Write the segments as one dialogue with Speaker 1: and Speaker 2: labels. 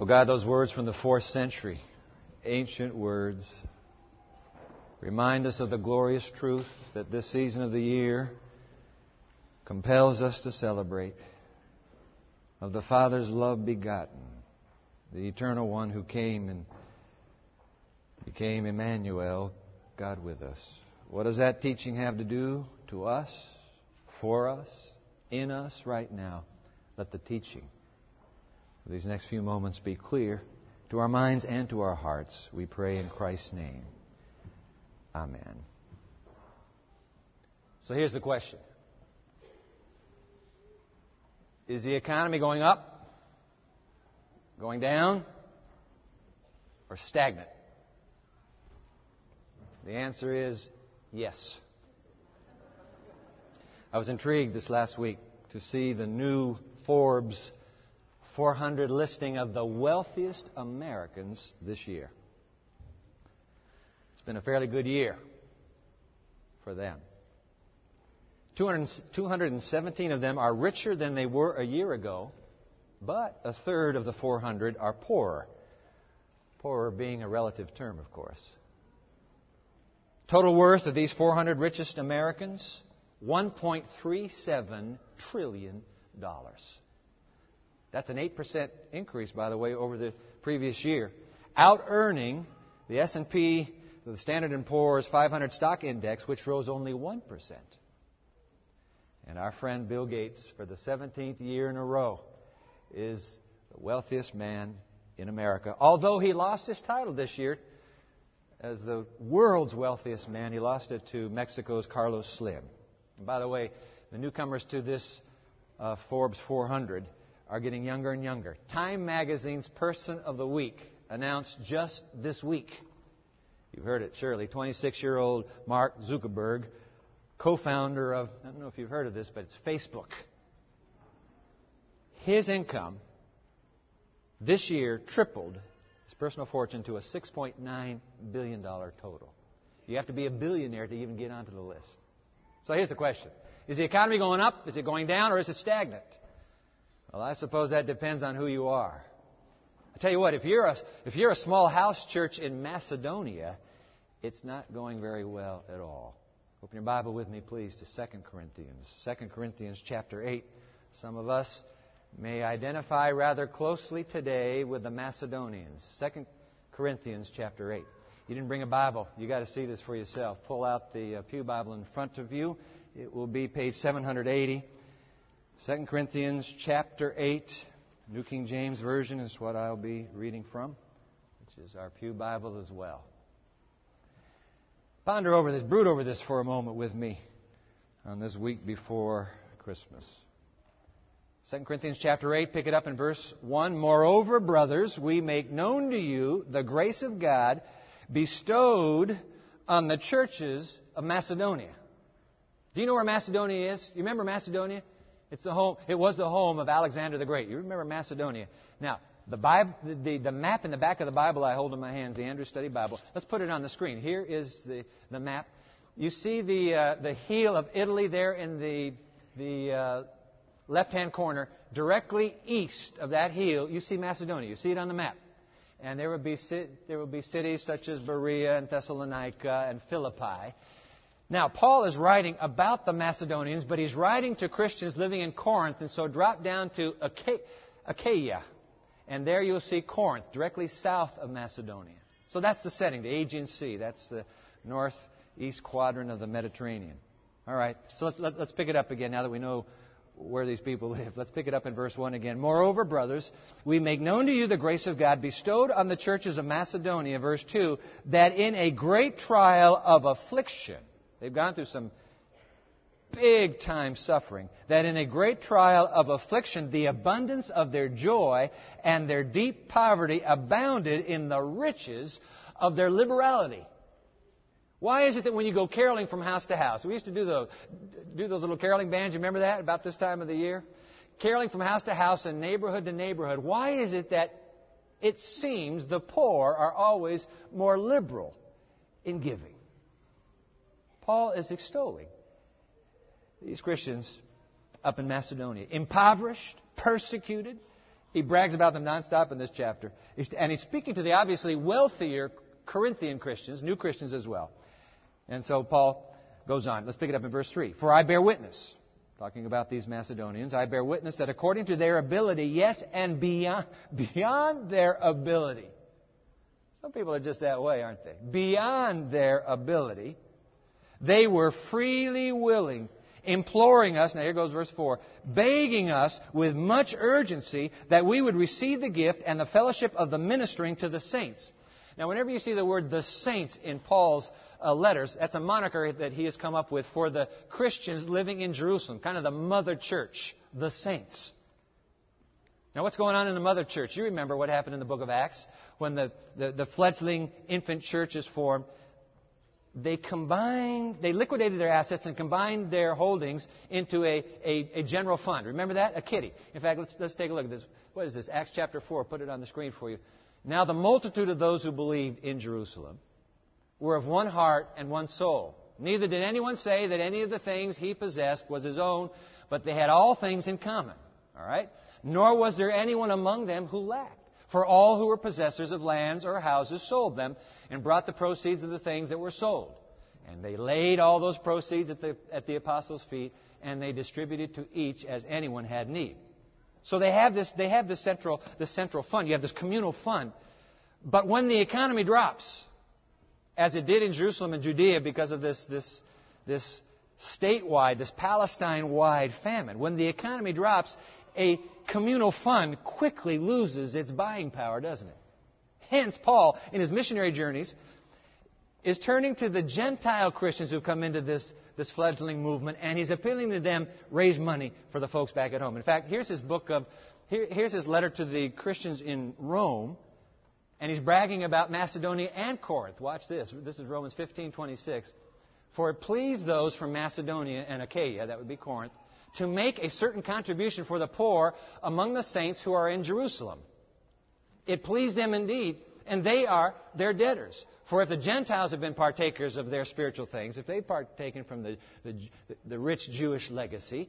Speaker 1: Oh God, those words from the fourth century, ancient words, remind us of the glorious truth that this season of the year compels us to celebrate of the Father's love begotten, the eternal one who came and became Emmanuel, God with us. What does that teaching have to do to us, for us, in us right now? Let the teaching these next few moments be clear to our minds and to our hearts. We pray in Christ's name. Amen. So here's the question Is the economy going up, going down, or stagnant? The answer is yes. I was intrigued this last week to see the new Forbes 400 listing of the wealthiest Americans this year. It's been a fairly good year for them. 200, 217 of them are richer than they were a year ago, but a third of the 400 are poorer. Poorer being a relative term, of course. Total worth of these 400 richest Americans $1.37 trillion. That's an 8% increase, by the way, over the previous year, out earning the S&P, the Standard & Poor's 500 stock index, which rose only 1%. And our friend Bill Gates, for the 17th year in a row, is the wealthiest man in America. Although he lost his title this year as the world's wealthiest man, he lost it to Mexico's Carlos Slim. And by the way, the newcomers to this uh, Forbes 400 are getting younger and younger. Time Magazine's Person of the Week announced just this week. You've heard it surely. 26 year old Mark Zuckerberg, co founder of, I don't know if you've heard of this, but it's Facebook. His income this year tripled his personal fortune to a $6.9 billion total. You have to be a billionaire to even get onto the list. So here's the question Is the economy going up? Is it going down? Or is it stagnant? Well, I suppose that depends on who you are. I tell you what, if you're a, if you're a small house church in Macedonia, it's not going very well at all. Open your Bible with me, please, to 2 Corinthians. 2 Corinthians chapter 8. Some of us may identify rather closely today with the Macedonians. 2 Corinthians chapter 8. You didn't bring a Bible. You got to see this for yourself. Pull out the uh, Pew Bible in front of you. It will be page 780. 2 Corinthians chapter 8. New King James Version is what I'll be reading from, which is our Pew Bible as well. Ponder over this, brood over this for a moment with me on this week before Christmas. 2 Corinthians chapter 8, pick it up in verse 1. Moreover, brothers, we make known to you the grace of God bestowed on the churches of Macedonia. Do you know where Macedonia is? You remember Macedonia? It's the home, it was the home of Alexander the Great. You remember Macedonia. Now, the, Bible, the, the map in the back of the Bible I hold in my hands, the Andrews Study Bible, let's put it on the screen. Here is the, the map. You see the, uh, the heel of Italy there in the, the uh, left hand corner. Directly east of that heel, you see Macedonia. You see it on the map and there would be, there would be cities such as Berea and Thessalonica and Philippi. Now, Paul is writing about the Macedonians, but he's writing to Christians living in Corinth, and so drop down to Achaia, and there you'll see Corinth, directly south of Macedonia. So that's the setting, the Aegean Sea. That's the northeast quadrant of the Mediterranean. All right, so let's, let, let us pick it up again now that we know where these people live. Let's pick it up in verse 1 again. Moreover, brothers, we make known to you the grace of God bestowed on the churches of Macedonia, verse 2, that in a great trial of affliction, they've gone through some big time suffering, that in a great trial of affliction, the abundance of their joy and their deep poverty abounded in the riches of their liberality. Why is it that when you go caroling from house to house, we used to do those, do those little caroling bands, you remember that, about this time of the year? Caroling from house to house and neighborhood to neighborhood. Why is it that it seems the poor are always more liberal in giving? Paul is extolling these Christians up in Macedonia, impoverished, persecuted, He brags about them nonstop in this chapter. And he's speaking to the obviously wealthier Corinthian Christians, new Christians as well. And so Paul goes on. Let's pick it up in verse 3. For I bear witness, talking about these Macedonians, I bear witness that according to their ability, yes, and beyond, beyond their ability. Some people are just that way, aren't they? Beyond their ability, they were freely willing imploring us, now here goes verse 4, begging us with much urgency that we would receive the gift and the fellowship of the ministering to the saints. Now, whenever you see the word the saints in Paul's uh, letters, that's a moniker that he has come up with for the Christians living in Jerusalem, kind of the mother church, the saints. Now, what's going on in the mother church? You remember what happened in the book of Acts when the, the, the fledgling infant church is formed they combined, they liquidated their assets and combined their holdings into a, a, a, general fund. Remember that? A kitty. In fact, let's, let's take a look at this. What is this? Acts chapter 4. Put it on the screen for you. Now, the multitude of those who believed in Jerusalem were of one heart and one soul. Neither did anyone say that any of the things he possessed was his own, but they had all things in common. All right? Nor was there anyone among them who lacked. For all who were possessors of lands or houses sold them and brought the proceeds of the things that were sold. And they laid all those proceeds at the, at the apostles' feet, and they distributed to each as anyone had need. So they have this, they have this central, this central fund. You have this communal fund. But when the economy drops, as it did in Jerusalem and Judea because of this, this, this statewide, this Palestine wide famine, when the economy drops, a communal fund quickly loses its buying power, doesn't it? Hence, Paul, in his missionary journeys, is turning to the Gentile Christians who've come into this, this fledgling movement, and he's appealing to them raise money for the folks back at home. In fact, here's his book of, here, here's his letter to the Christians in Rome, and he's bragging about Macedonia and Corinth. Watch this. This is Romans 15, 26. For it pleased those from Macedonia and Achaia, that would be Corinth, to make a certain contribution for the poor among the saints who are in Jerusalem. It pleased them indeed, and they are their debtors. For if the Gentiles have been partakers of their spiritual things, if they've partaken from the, the, the, rich Jewish legacy,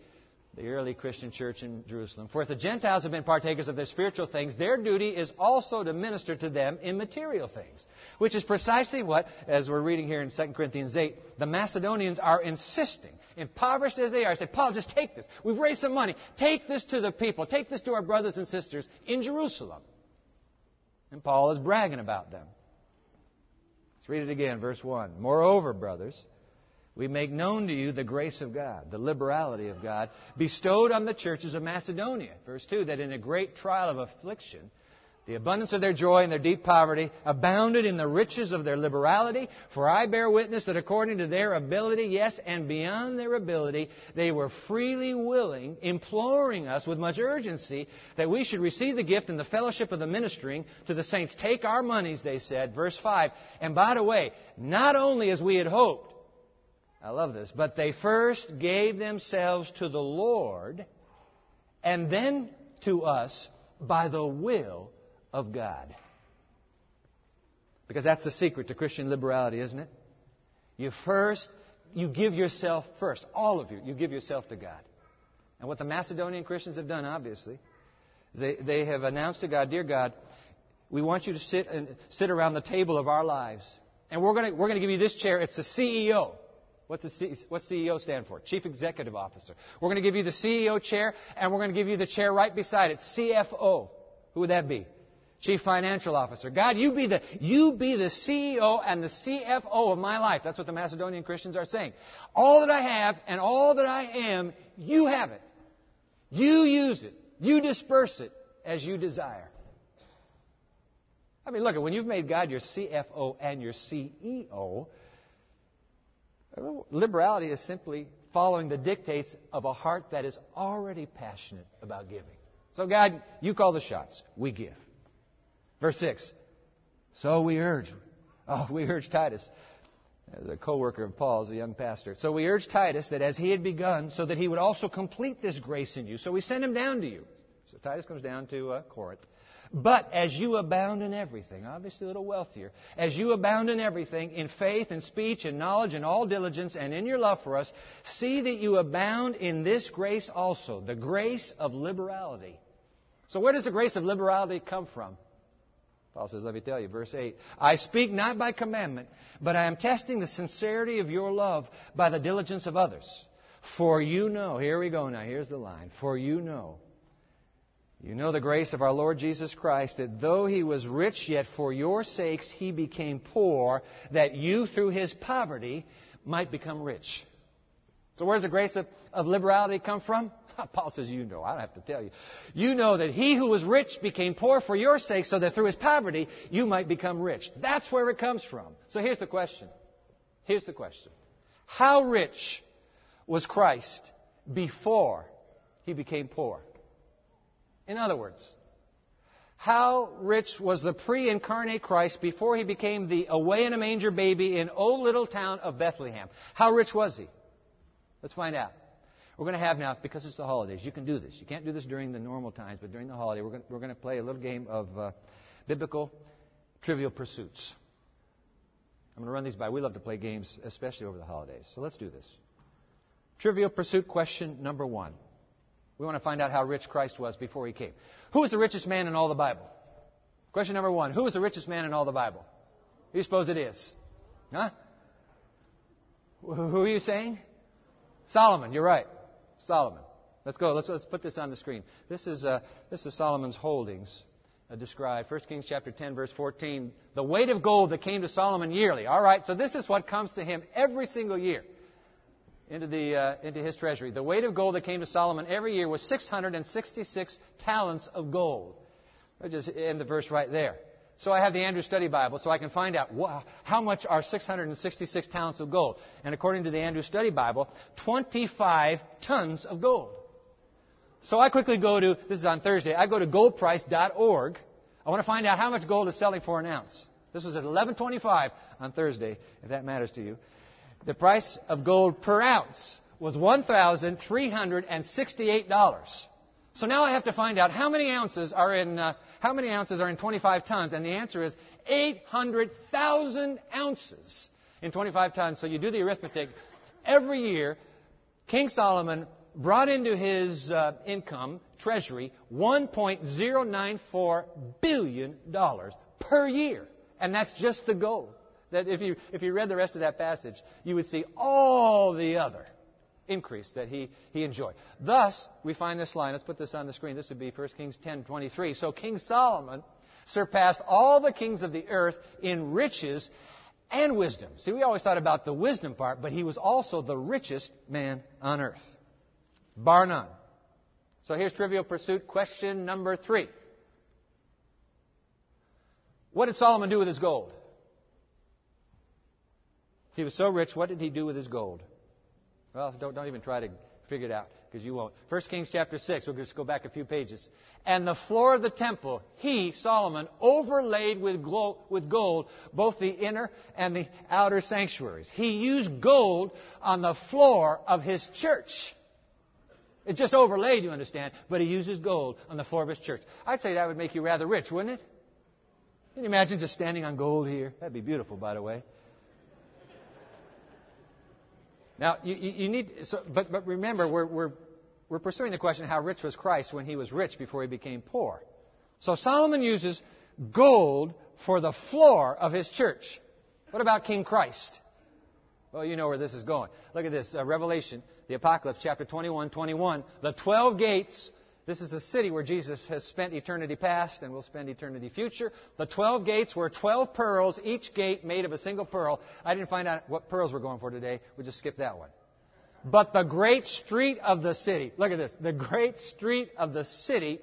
Speaker 1: the early Christian church in Jerusalem, for if the Gentiles have been partakers of their spiritual things, their duty is also to minister to them in material things. Which is precisely what, as we're reading here in 2 Corinthians 8, the Macedonians are insisting. Impoverished as they are, say, Paul, just take this. We've raised some money. Take this to the people. Take this to our brothers and sisters in Jerusalem. And Paul is bragging about them. Let's read it again, verse 1. Moreover, brothers, we make known to you the grace of God, the liberality of God, bestowed on the churches of Macedonia. Verse 2 that in a great trial of affliction, the abundance of their joy and their deep poverty abounded in the riches of their liberality. For I bear witness that according to their ability, yes, and beyond their ability, they were freely willing, imploring us with much urgency that we should receive the gift and the fellowship of the ministering to the saints. Take our monies, they said. Verse 5. And by the way, not only as we had hoped, I love this, but they first gave themselves to the Lord and then to us by the will of God. Because that's the secret to Christian liberality, isn't it? You first, you give yourself first. All of you, you give yourself to God. And what the Macedonian Christians have done, obviously, they, they have announced to God, Dear God, we want you to sit, and, sit around the table of our lives. And we're going we're to give you this chair. It's the CEO. What's, the C, what's CEO stand for? Chief Executive Officer. We're going to give you the CEO chair, and we're going to give you the chair right beside it, CFO. Who would that be? Chief Financial Officer. God, you be the, you be the CEO and the CFO of my life. That's what the Macedonian Christians are saying. All that I have and all that I am, you have it. You use it. You disperse it as you desire. I mean, look, when you've made God your CFO and your CEO, liberality is simply following the dictates of a heart that is already passionate about giving. So, God, you call the shots. We give. Verse 6. So we urge, oh, we urge Titus, as a co-worker of Paul's, a young pastor. So we urge Titus that as he had begun, so that he would also complete this grace in you. So we send him down to you. So Titus comes down to uh, Corinth. But as you abound in everything, obviously a little wealthier, as you abound in everything, in faith and speech and knowledge and all diligence and in your love for us, see that you abound in this grace also, the grace of liberality. So where does the grace of liberality come from? Paul says, let me tell you, verse 8. I speak not by commandment, but I am testing the sincerity of your love by the diligence of others. For you know, here we go now, here's the line. For you know, you know the grace of our Lord Jesus Christ, that though he was rich, yet for your sakes he became poor, that you through his poverty might become rich. So where does the grace of, of liberality come from? Paul says, You know, I don't have to tell you. You know that he who was rich became poor for your sake, so that through his poverty you might become rich. That's where it comes from. So here's the question. Here's the question How rich was Christ before he became poor? In other words, how rich was the pre incarnate Christ before he became the away in a manger baby in old little town of Bethlehem? How rich was he? Let's find out. We're going to have now, because it's the holidays, you can do this. You can't do this during the normal times, but during the holiday, we're going to, we're going to play a little game of uh, biblical trivial pursuits. I'm going to run these by. We love to play games, especially over the holidays. So let's do this. Trivial pursuit question number one. We want to find out how rich Christ was before he came. Who was the richest man in all the Bible? Question number one. Who was the richest man in all the Bible? Who do you suppose it is? Huh? Who are you saying? Solomon, you're right. Solomon. Let's go. Let's, let's put this on the screen. This is, uh, this is Solomon's holdings uh, described. 1 Kings chapter 10, verse 14. The weight of gold that came to Solomon yearly. All right, so this is what comes to him every single year into, the, uh, into his treasury. The weight of gold that came to Solomon every year was 666 talents of gold. Just end the verse right there. So I have the Andrews Study Bible, so I can find out wh- how much are 666 talents of gold. And according to the Andrews Study Bible, 25 tons of gold. So I quickly go to, this is on Thursday, I go to goldprice.org. I want to find out how much gold is selling for an ounce. This was at 11.25 on Thursday, if that matters to you. The price of gold per ounce was $1,368. So now I have to find out how many ounces are in uh, how many ounces are in 25 tons, and the answer is 800,000 ounces in 25 tons. So you do the arithmetic. Every year, King Solomon brought into his uh, income treasury 1.094 billion dollars per year, and that's just the gold. That if you if you read the rest of that passage, you would see all the other increase that he, he enjoyed. Thus, we find this line. Let's put this on the screen. This would be 1 Kings 10:23. So King Solomon surpassed all the kings of the earth in riches and wisdom. See, we always thought about the wisdom part, but he was also the richest man on earth, bar none. So here's Trivial Pursuit question number three. What did Solomon do with his gold? He was so rich, what did he do with his gold? Well, don't, don't even try to figure it out because you won't. 1 Kings chapter 6, we'll just go back a few pages. And the floor of the temple, he, Solomon, overlaid with, with gold both the inner and the outer sanctuaries. He used gold on the floor of his church. It's just overlaid, you understand, but he uses gold on the floor of his church. I'd say that would make you rather rich, wouldn't it? Can you imagine just standing on gold here? That'd be beautiful, by the way. Now, you, you need, so, but, but remember, we're, we're, we're pursuing the question how rich was Christ when he was rich before he became poor. So Solomon uses gold for the floor of his church. What about King Christ? Well, you know where this is going. Look at this uh, Revelation, the Apocalypse, chapter 21, 21. The 12 gates this is the city where Jesus has spent eternity past and will spend eternity future. The 12 gates were 12 pearls, each gate made of a single pearl. I didn't find out what pearls we're going for today. We'll just skip that one. But the great street of the city, look at this. The great street of the city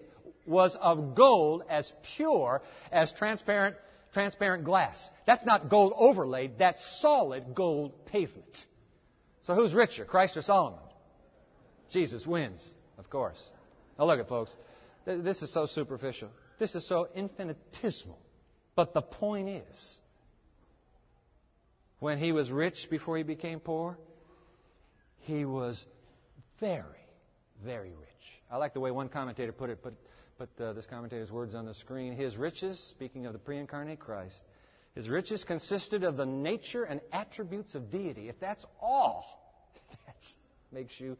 Speaker 1: was of gold as pure as transparent, transparent glass. That's not gold overlaid, that's solid gold pavement. So who's richer, Christ or Solomon? Jesus wins, of course. Now look at folks. This is so superficial. This is so infinitesimal. But the point is, when he was rich before he became poor, he was very, very rich. I like the way one commentator put it, put, put uh, this commentator's words on the screen. His riches, speaking of the pre incarnate Christ, his riches consisted of the nature and attributes of deity. If that's all, that makes you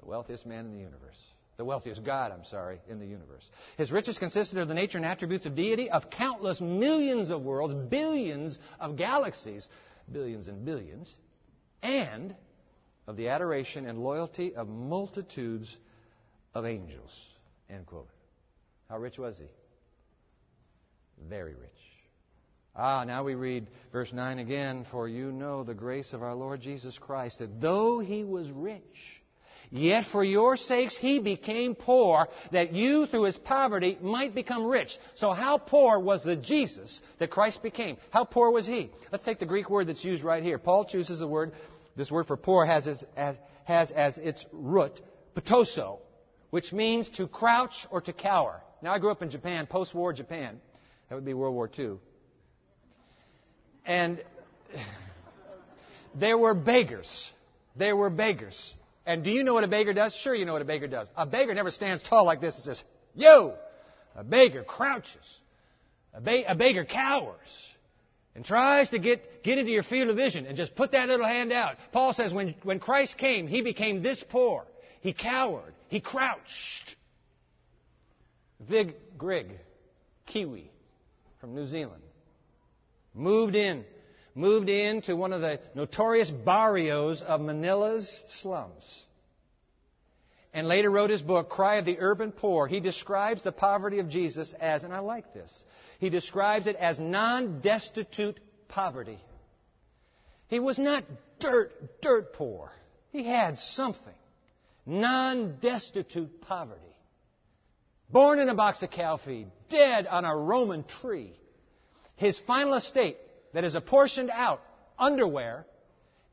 Speaker 1: the wealthiest man in the universe. The wealthiest God, I'm sorry, in the universe. His riches consisted of the nature and attributes of deity, of countless millions of worlds, billions of galaxies, billions and billions, and of the adoration and loyalty of multitudes of angels. End quote. How rich was he? Very rich. Ah, now we read verse 9 again. For you know the grace of our Lord Jesus Christ, that though he was rich, Yet for your sakes he became poor, that you through his poverty might become rich. So how poor was the Jesus that Christ became? How poor was he? Let's take the Greek word that's used right here. Paul chooses the word, this word for poor has as, as, has as its root, ptoso, which means to crouch or to cower. Now I grew up in Japan, post-war Japan. That would be World War II. And there were beggars. There were beggars. And do you know what a beggar does? Sure, you know what a beggar does. A beggar never stands tall like this and says, Yo! A beggar crouches. A, a beggar cowers and tries to get, get into your field of vision and just put that little hand out. Paul says when, when Christ came, he became this poor. He cowered. He crouched. Viv Grigg, Kiwi from New Zealand, moved in moved into one of the notorious barrios of Manila's slums. And later wrote his book, Cry of the Urban Poor. He describes the poverty of Jesus as, and I like this, he describes it as non destitute poverty. He was not dirt, dirt poor. He had something. Non destitute poverty. Born in a box of cow feed, dead on a Roman tree. His final estate that is apportioned out underwear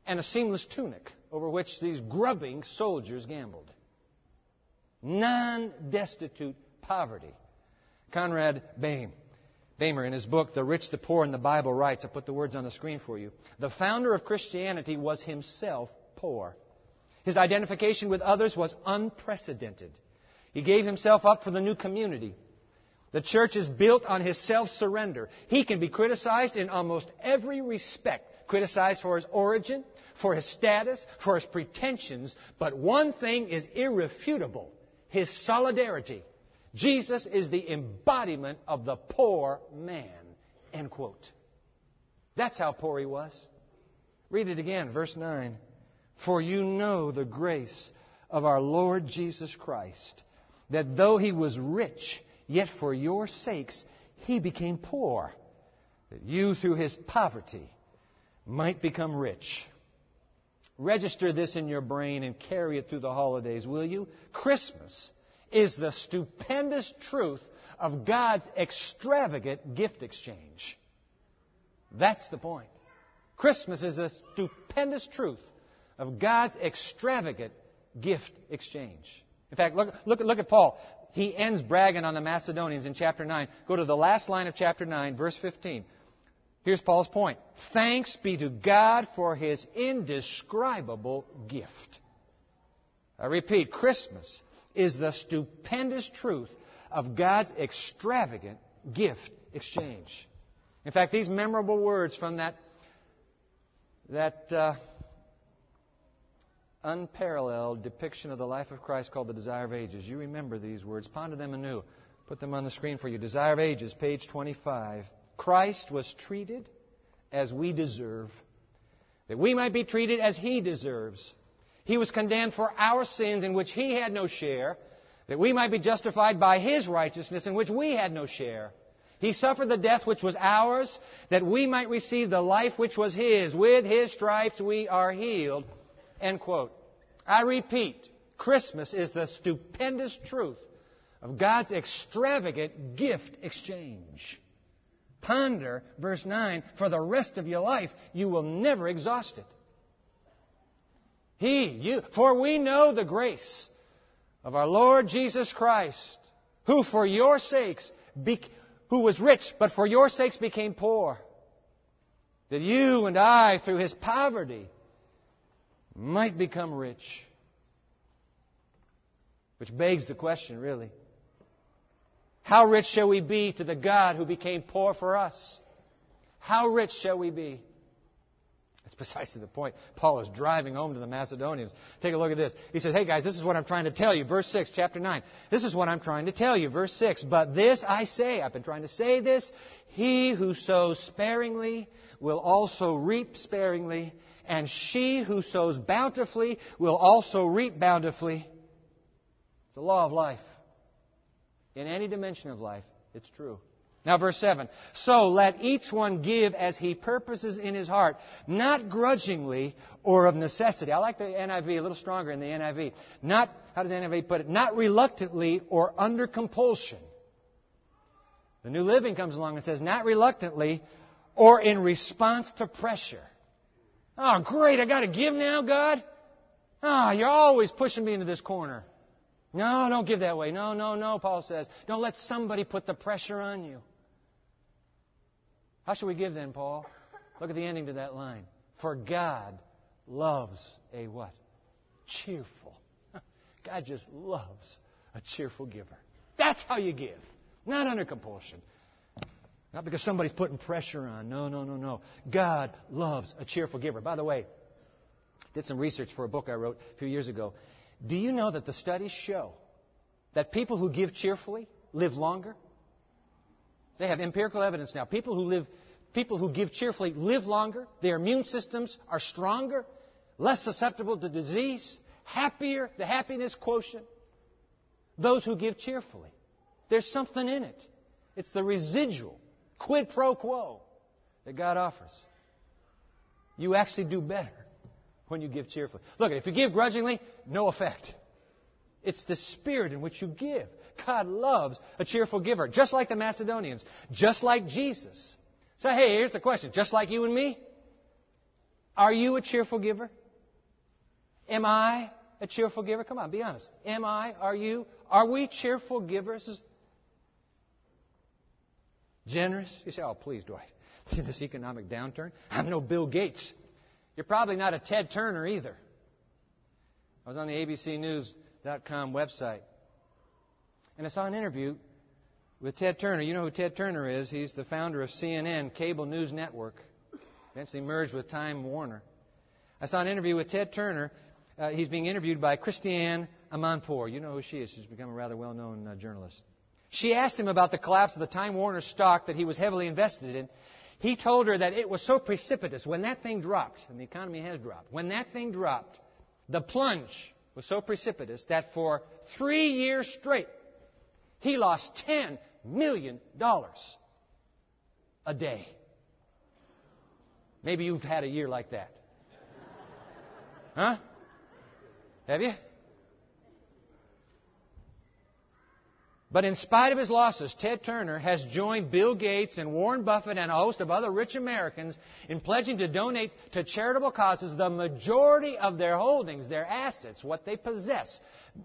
Speaker 1: and a seamless tunic over which these grubbing soldiers gambled. Non destitute poverty. Conrad Bain, Boerma, in his book, The Rich, the Poor, and the Bible, writes I put the words on the screen for you. The founder of Christianity was himself poor. His identification with others was unprecedented. He gave himself up for the new community. The church is built on his self surrender. He can be criticized in almost every respect criticized for his origin, for his status, for his pretensions, but one thing is irrefutable his solidarity. Jesus is the embodiment of the poor man. End quote. That's how poor he was. Read it again, verse 9. For you know the grace of our Lord Jesus Christ, that though he was rich, Yet for your sakes he became poor, that you through his poverty might become rich. Register this in your brain and carry it through the holidays, will you? Christmas is the stupendous truth of God's extravagant gift exchange. That's the point. Christmas is the stupendous truth of God's extravagant gift exchange. In fact, look, look, look at Paul he ends bragging on the Macedonians in chapter 9. Go to the last line of chapter 9, verse 15. Here's Paul's point. Thanks be to God for his indescribable gift. I repeat, Christmas is the stupendous truth of God's extravagant gift exchange. In fact, these memorable words from that, that uh, unparalleled depiction of the life of Christ called The Desire of Ages. You remember these words. Ponder them anew. Put them on the screen for you. Desire of Ages, page 25. Christ was treated as we deserve, that we might be treated as He deserves. He was condemned for our sins in which He had no share, that we might be justified by His righteousness in which we had no share. He suffered the death which was ours, that we might receive the life which was His. With His stripes we are healed. End quote. I repeat, Christmas is the stupendous truth of God's extravagant gift exchange. Ponder verse 9 for the rest of your life. You will never exhaust it. He, you, for we know the grace of our Lord Jesus Christ, who for your sakes, be, who was rich, but for your sakes became poor, that you and I, through his poverty, might become rich. Which begs the question, really. How rich shall we be to the God who became poor for us? How rich shall we be? That's precisely the point. Paul is driving home to the Macedonians. Take a look at this. He says, Hey guys, this is what I'm trying to tell you. Verse 6, chapter 9. This is what I'm trying to tell you. Verse 6. But this I say, I've been trying to say this. He who sows sparingly will also reap sparingly, and she who sows bountifully will also reap bountifully. It's a law of life. In any dimension of life, it's true. Now, verse 7. So let each one give as he purposes in his heart, not grudgingly or of necessity. I like the NIV a little stronger in the NIV. Not, how does the NIV put it? Not reluctantly or under compulsion. The New Living comes along and says, not reluctantly or in response to pressure. Oh, great, I got to give now, God? Ah, oh, you're always pushing me into this corner. No, don't give that way. No, no, no, Paul says. Don't let somebody put the pressure on you. How should we give then, Paul? Look at the ending to that line. For God loves a what? Cheerful. God just loves a cheerful giver. That's how you give. Not under compulsion. Not because somebody's putting pressure on. No, no, no, no. God loves a cheerful giver. By the way, did some research for a book I wrote a few years ago. Do you know that the studies show that people who give cheerfully live longer? They have empirical evidence now. People who live, people who give cheerfully live longer. Their immune systems are stronger, less susceptible to disease, happier, the happiness quotient. Those who give cheerfully. There's something in it. It's the residual, quid pro quo, that God offers. You actually do better when you give cheerfully. Look, if you give grudgingly, no effect. It's the spirit in which you give. God loves a cheerful giver, just like the Macedonians, just like Jesus. So, hey, here's the question just like you and me, are you a cheerful giver? Am I a cheerful giver? Come on, be honest. Am I? Are you? Are we cheerful givers? Generous? You say, oh, please, Dwight. In this economic downturn, I'm no Bill Gates. You're probably not a Ted Turner either. I was on the ABCNews.com website, and I saw an interview with Ted Turner. You know who Ted Turner is? He's the founder of CNN, cable news network, eventually merged with Time Warner. I saw an interview with Ted Turner. Uh, he's being interviewed by Christiane Amanpour. You know who she is. She's become a rather well known uh, journalist. She asked him about the collapse of the Time Warner stock that he was heavily invested in. He told her that it was so precipitous. When that thing dropped, and the economy has dropped, when that thing dropped, the plunge was so precipitous that for three years straight, he lost $10 million a day. Maybe you've had a year like that. Huh? Have you? But in spite of his losses, Ted Turner has joined Bill Gates and Warren Buffett and a host of other rich Americans in pledging to donate to charitable causes the majority of their holdings, their assets, what they possess.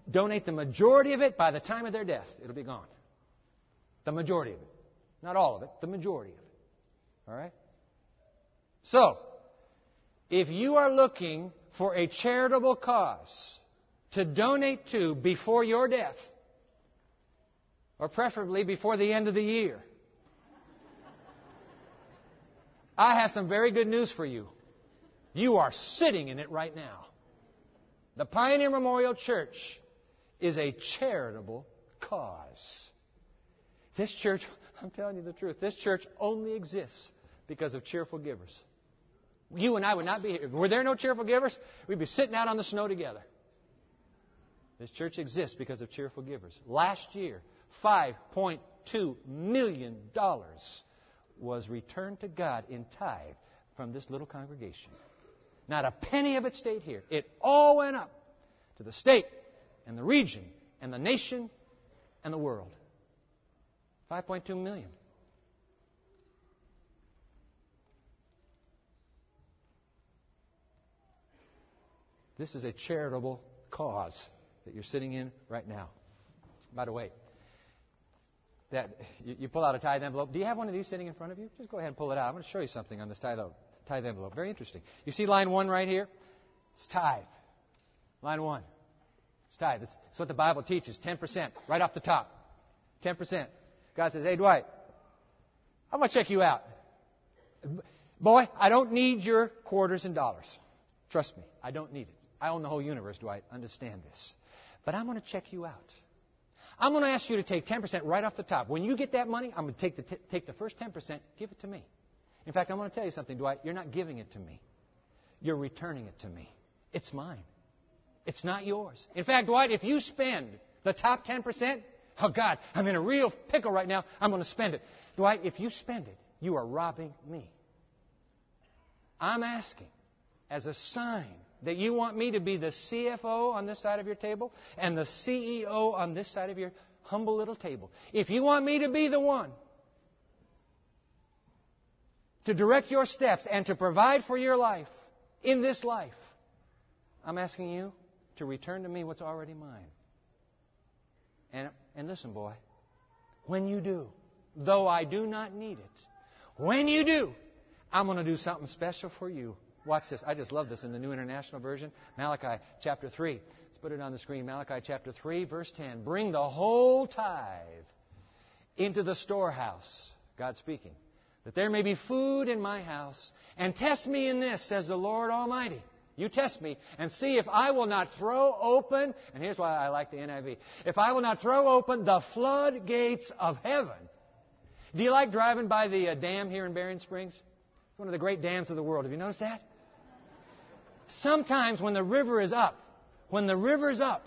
Speaker 1: Donate the majority of it by the time of their death. It'll be gone. The majority of it. Not all of it, the majority of it. All right? So, if you are looking for a charitable cause to donate to before your death, or preferably before the end of the year. I have some very good news for you. You are sitting in it right now. The Pioneer Memorial Church is a charitable cause. This church, I'm telling you the truth, this church only exists because of cheerful givers. You and I would not be here. Were there no cheerful givers? We'd be sitting out on the snow together. This church exists because of cheerful givers. Last year, $5.2 million was returned to God in tithe from this little congregation. Not a penny of it stayed here. It all went up to the state and the region and the nation and the world. 5.2 million. This is a charitable cause that you're sitting in right now. By the way, that you, you, pull out a tithe envelope. Do you have one of these sitting in front of you? Just go ahead and pull it out. I'm going to show you something on this tithe, tithe envelope. Very interesting. You see line one right here? It's tithe. Line one. It's tithe. It's, it's what the Bible teaches. 10%, right off the top. 10%. God says, hey, Dwight, I'm going to check you out. Boy, I don't need your quarters and dollars. Trust me, I don't need it. I own the whole universe, I Understand this. But I'm going to check you out. I'm going to ask you to take 10% right off the top. When you get that money, I'm going to take the, t- take the first 10%, give it to me. In fact, I'm going to tell you something, Dwight. You're not giving it to me. You're returning it to me. It's mine. It's not yours. In fact, Dwight, if you spend the top 10%, oh God, I'm in a real pickle right now. I'm going to spend it. Dwight, if you spend it, you are robbing me. I'm asking as a sign that you want me to be the CFO on this side of your table and the CEO on this side of your humble little table. If you want me to be the one to direct your steps and to provide for your life in this life, I'm asking you to return to me what's already mine. And, and listen, boy, when you do, though I do not need it, when you do, I'm going to do something special for you. Watch this. I just love this in the New International Version. Malachi chapter 3. Let's put it on the screen. Malachi chapter 3, verse 10. Bring the whole tithe into the storehouse. God speaking. That there may be food in my house. And test me in this, says the Lord Almighty. You test me and see if I will not throw open, and here's why I like the NIV. If I will not throw open the floodgates of heaven. Do you like driving by the uh, dam here in Berrien Springs? It's one of the great dams of the world. Have you noticed that? Sometimes when the river is up, when the river's up,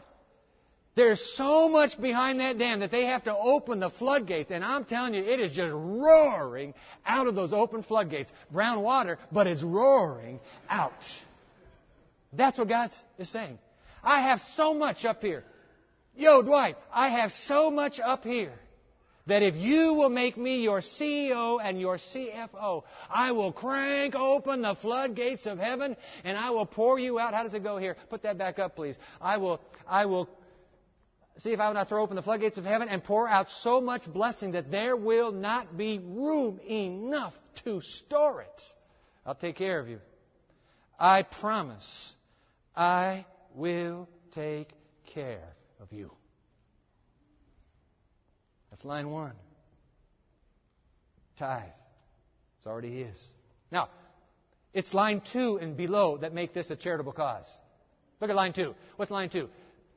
Speaker 1: there's so much behind that dam that they have to open the floodgates. And I'm telling you, it is just roaring out of those open floodgates. Brown water, but it's roaring out. That's what God is saying. I have so much up here. Yo, Dwight, I have so much up here that if you will make me your CEO and your CFO, I will crank open the floodgates of heaven and I will pour you out. How does it go here? Put that back up, please. I will, I will see if I will not throw open the floodgates of heaven and pour out so much blessing that there will not be room enough to store it. I'll take care of you. I promise I will take care of you. That's line one. Tithe. It's already his. Now, it's line two and below that make this a charitable cause. Look at line two. What's line two?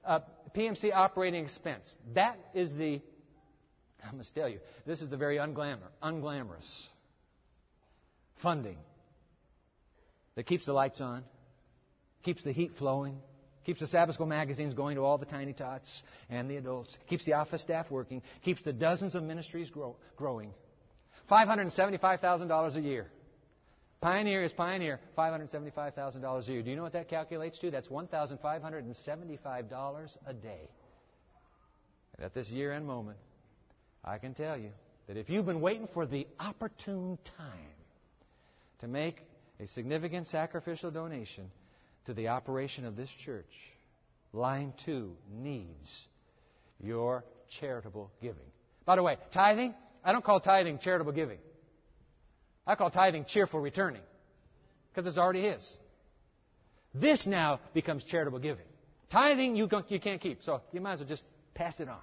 Speaker 1: Uh, PMC operating expense. That is the, I must tell you, this is the very unglamor, unglamorous funding that keeps the lights on, keeps the heat flowing, Keeps the Sabbath School magazines going to all the tiny tots and the adults. Keeps the office staff working. Keeps the dozens of ministries grow, growing. $575,000 a year. Pioneer is Pioneer, $575,000 a year. Do you know what that calculates to? That's $1,575 a day. And at this year end moment, I can tell you that if you've been waiting for the opportune time to make a significant sacrificial donation, to the operation of this church, line two needs your charitable giving. By the way, tithing, I don't call tithing charitable giving. I call tithing cheerful returning because it's already His. This now becomes charitable giving. Tithing you, can't keep, so you might as well just pass it on.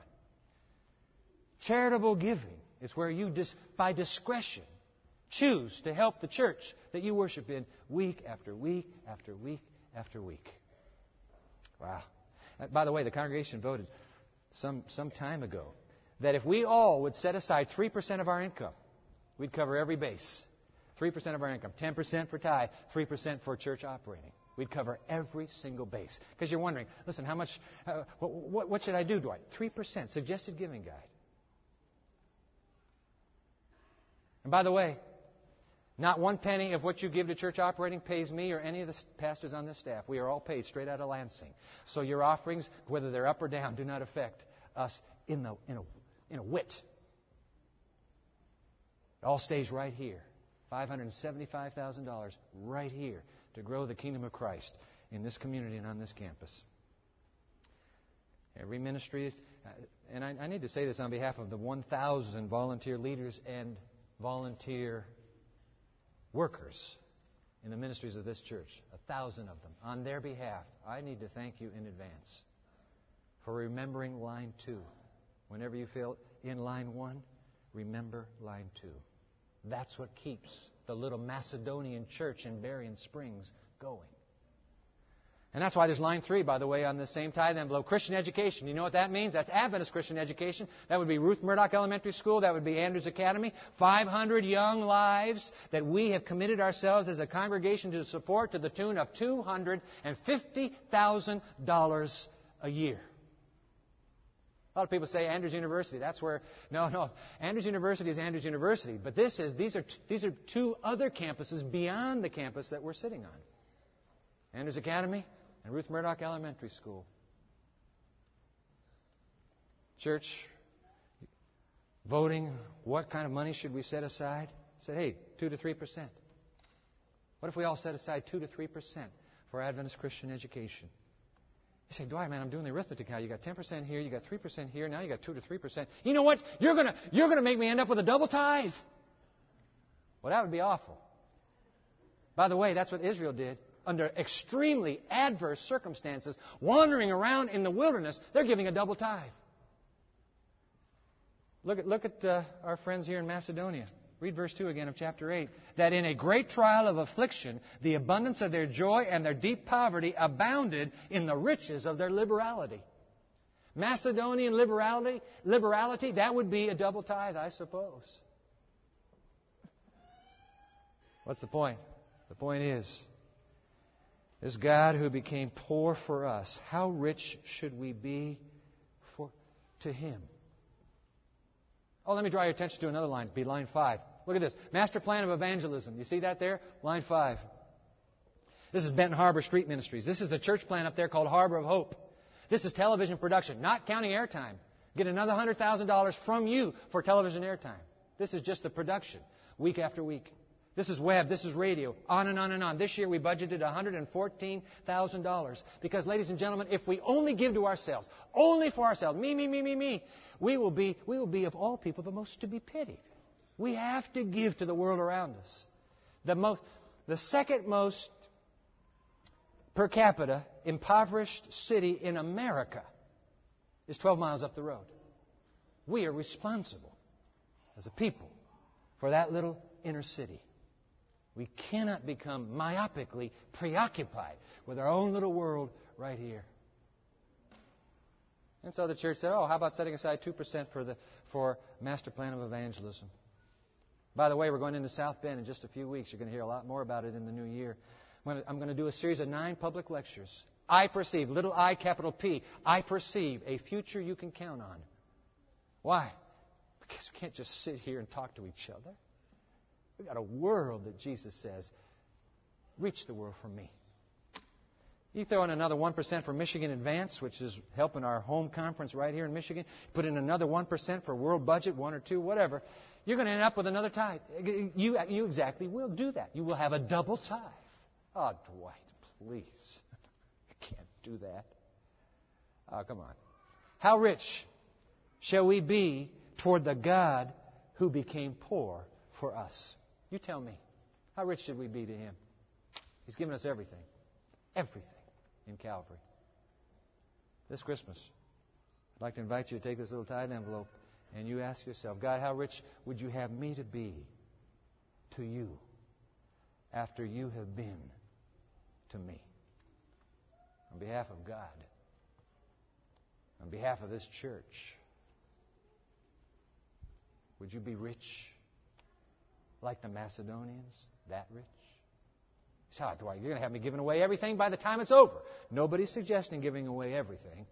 Speaker 1: Charitable giving is where you, dis, by discretion, choose to help the church that you worship in week after week after week after week. Wow. Uh, by the way, the congregation voted some, some time ago that if we all would set aside 3% of our income, we'd cover every base. 3% of our income, 10% for tithe, 3% for church operating. We'd cover every single base. Because you're wondering, listen, how much, uh, what, what should I do, Dwight? 3%, suggested giving guide. And by the way, not one penny of what you give to church operating pays me or any of the pastors on this staff. We are all paid straight out of Lansing. So your offerings, whether they're up or down, do not affect us in, the, in, a, in a whit. It all stays right here. $575,000 right here to grow the kingdom of Christ in this community and on this campus. Every ministry, is, uh, and I, I need to say this on behalf of the 1,000 volunteer leaders and volunteer workers in the ministries of this church, a thousand of them. On their behalf, I need to thank you in advance for remembering line two. Whenever you feel in line one, remember line two. That's what keeps the little Macedonian church in Berrien Springs going. And that's why there's line three, by the way, on the same tithe envelope. Christian education. You know what that means? That's Adventist Christian education. That would be Ruth Murdoch Elementary School. That would be Andrews Academy. 500 young lives that we have committed ourselves as a congregation to support to the tune of $250,000 a year. A lot of people say Andrews University. That's where no, no. Andrews University is Andrews University, but this is these are these are two other campuses beyond the campus that we're sitting on. Andrews Academy and Ruth Murdoch Elementary School. Church, voting, what kind of money should we set aside? Said, hey, 2 to 3 percent. What if we all set aside 2 to 3 percent for Adventist Christian education? You say, Dwight, man, I'm doing the arithmetic now. You got 10% here, you got 3% here, now you got 2 to 3%. You know what? You're going you're to make me end up with a double tithe. Well, that would be awful. By the way, that's what Israel did under extremely adverse circumstances, wandering around in the wilderness, they're giving a double tithe. Look at, look at uh, our friends here in Macedonia. Read verse 2 again of chapter 8. That in a great trial of affliction, the abundance of their joy and their deep poverty abounded in the riches of their liberality. Macedonian liberality, liberality, that would be a double tithe, I suppose. What's the point? The point is, this God who became poor for us, how rich should we be for, to Him? Oh, let me draw your attention to another line. Be line five. Look at this. Master plan of evangelism. You see that there? Line five. This is Benton Harbor Street Ministries. This is the church plan up there called Harbor of Hope. This is television production, not counting airtime. Get another $100,000 from you for television airtime. This is just the production, week after week. This is web, this is radio, on and on and on. This year we budgeted $114,000. Because, ladies and gentlemen, if we only give to ourselves, only for ourselves, me, me, me, me, me, we will be, we will be of all people the most to be pitied. We have to give to the world around us. The most, the second most per capita impoverished city in America is 12 miles up the road. We are responsible as a people for that little inner city. We cannot become myopically preoccupied with our own little world right here. And so the church said, "Oh, how about setting aside two percent for the for master plan of evangelism?" By the way, we're going into South Bend in just a few weeks. You're going to hear a lot more about it in the new year. I'm going to do a series of nine public lectures. I perceive, little I, capital P, I perceive a future you can count on. Why? Because we can't just sit here and talk to each other. We've got a world that Jesus says, reach the world for me. You throw in another 1% for Michigan Advance, which is helping our home conference right here in Michigan. Put in another 1% for world budget, one or two, whatever. You're going to end up with another tithe. You, you exactly will do that. You will have a double tithe. Oh, Dwight, please. You can't do that. Oh, come on. How rich shall we be toward the God who became poor for us? You tell me. How rich should we be to Him? He's given us everything. Everything in Calvary. This Christmas, I'd like to invite you to take this little tithe envelope and you ask yourself, God, how rich would you have me to be to you after you have been to me? On behalf of God, on behalf of this church, would you be rich like the Macedonians? That rich? So, ah, Dwight, you're going to have me giving away everything by the time it's over. Nobody's suggesting giving away everything.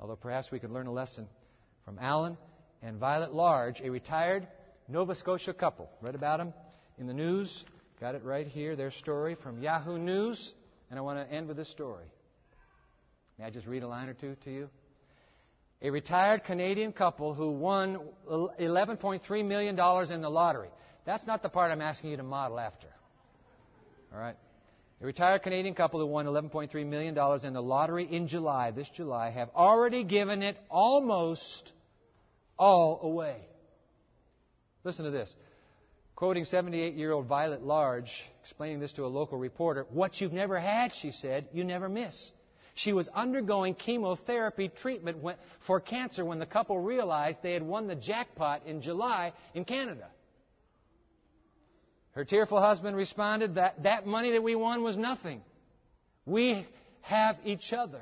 Speaker 1: Although perhaps we could learn a lesson from Allen and Violet Large, a retired Nova Scotia couple. Read about them in the news. Got it right here, their story from Yahoo News. And I want to end with this story. May I just read a line or two to you? A retired Canadian couple who won $11.3 million in the lottery. That's not the part I'm asking you to model after. All right? A retired Canadian couple who won $11.3 million in the lottery in July, this July, have already given it almost all away. Listen to this. Quoting 78 year old Violet Large, explaining this to a local reporter, what you've never had, she said, you never miss. She was undergoing chemotherapy treatment for cancer when the couple realized they had won the jackpot in July in Canada. Her tearful husband responded that that money that we won was nothing. We have each other.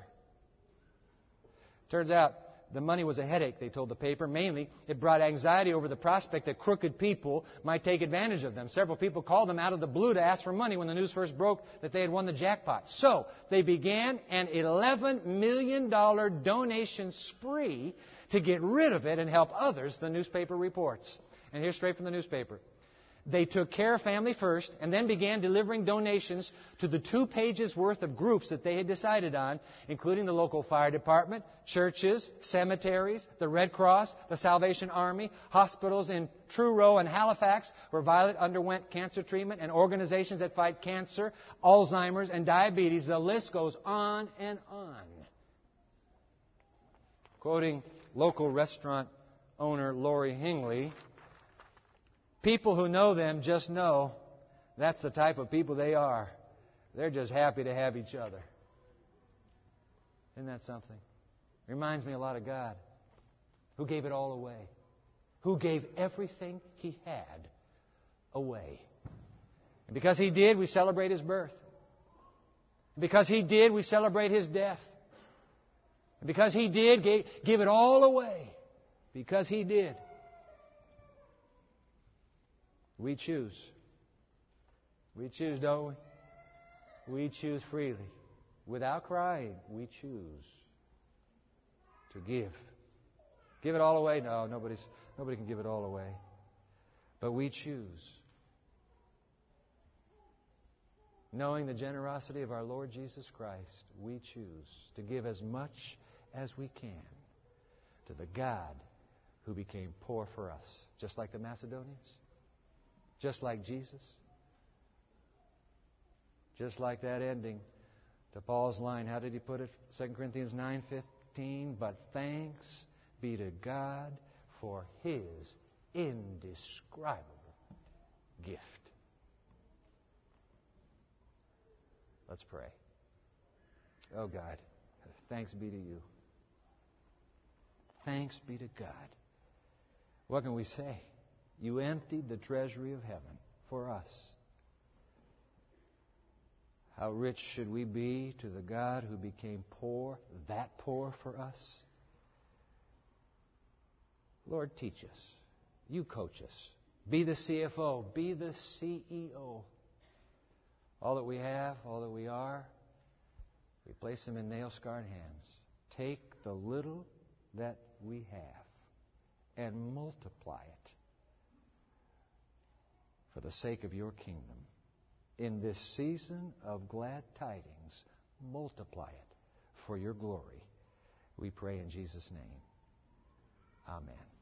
Speaker 1: Turns out the money was a headache, they told the paper. Mainly, it brought anxiety over the prospect that crooked people might take advantage of them. Several people called them out of the blue to ask for money when the news first broke that they had won the jackpot. So, they began an $11 million donation spree to get rid of it and help others, the newspaper reports. And here's straight from the newspaper. They took care of family first and then began delivering donations to the two pages worth of groups that they had decided on, including the local fire department, churches, cemeteries, the Red Cross, the Salvation Army, hospitals in Truro and Halifax, where Violet underwent cancer treatment, and organizations that fight cancer, Alzheimer's, and diabetes. The list goes on and on. Quoting local restaurant owner Lori Hingley, People who know them just know that's the type of people they are. They're just happy to have each other. Isn't that something? Reminds me a lot of God, who gave it all away, who gave everything he had away. And because he did, we celebrate his birth. Because he did, we celebrate his death. And because he did, gave, give it all away. Because he did. We choose. We choose, don't we? We choose freely. Without crying, we choose to give. Give it all away? No, nobody's, nobody can give it all away. But we choose. Knowing the generosity of our Lord Jesus Christ, we choose to give as much as we can to the God who became poor for us, just like the Macedonians. Just like Jesus. Just like that ending to Paul's line. How did he put it? 2 Corinthians 9:15, but thanks be to God for his indescribable gift. Let's pray. Oh God, thanks be to you. Thanks be to God. What can we say? You emptied the treasury of heaven for us. How rich should we be to the God who became poor, that poor for us? Lord, teach us. You coach us. Be the CFO. Be the CEO. All that we have, all that we are, we place them in nail scarred hands. Take the little that we have and multiply it for the sake of your kingdom. In this season of glad tidings, multiply it for your glory. We pray in Jesus' name. Amen.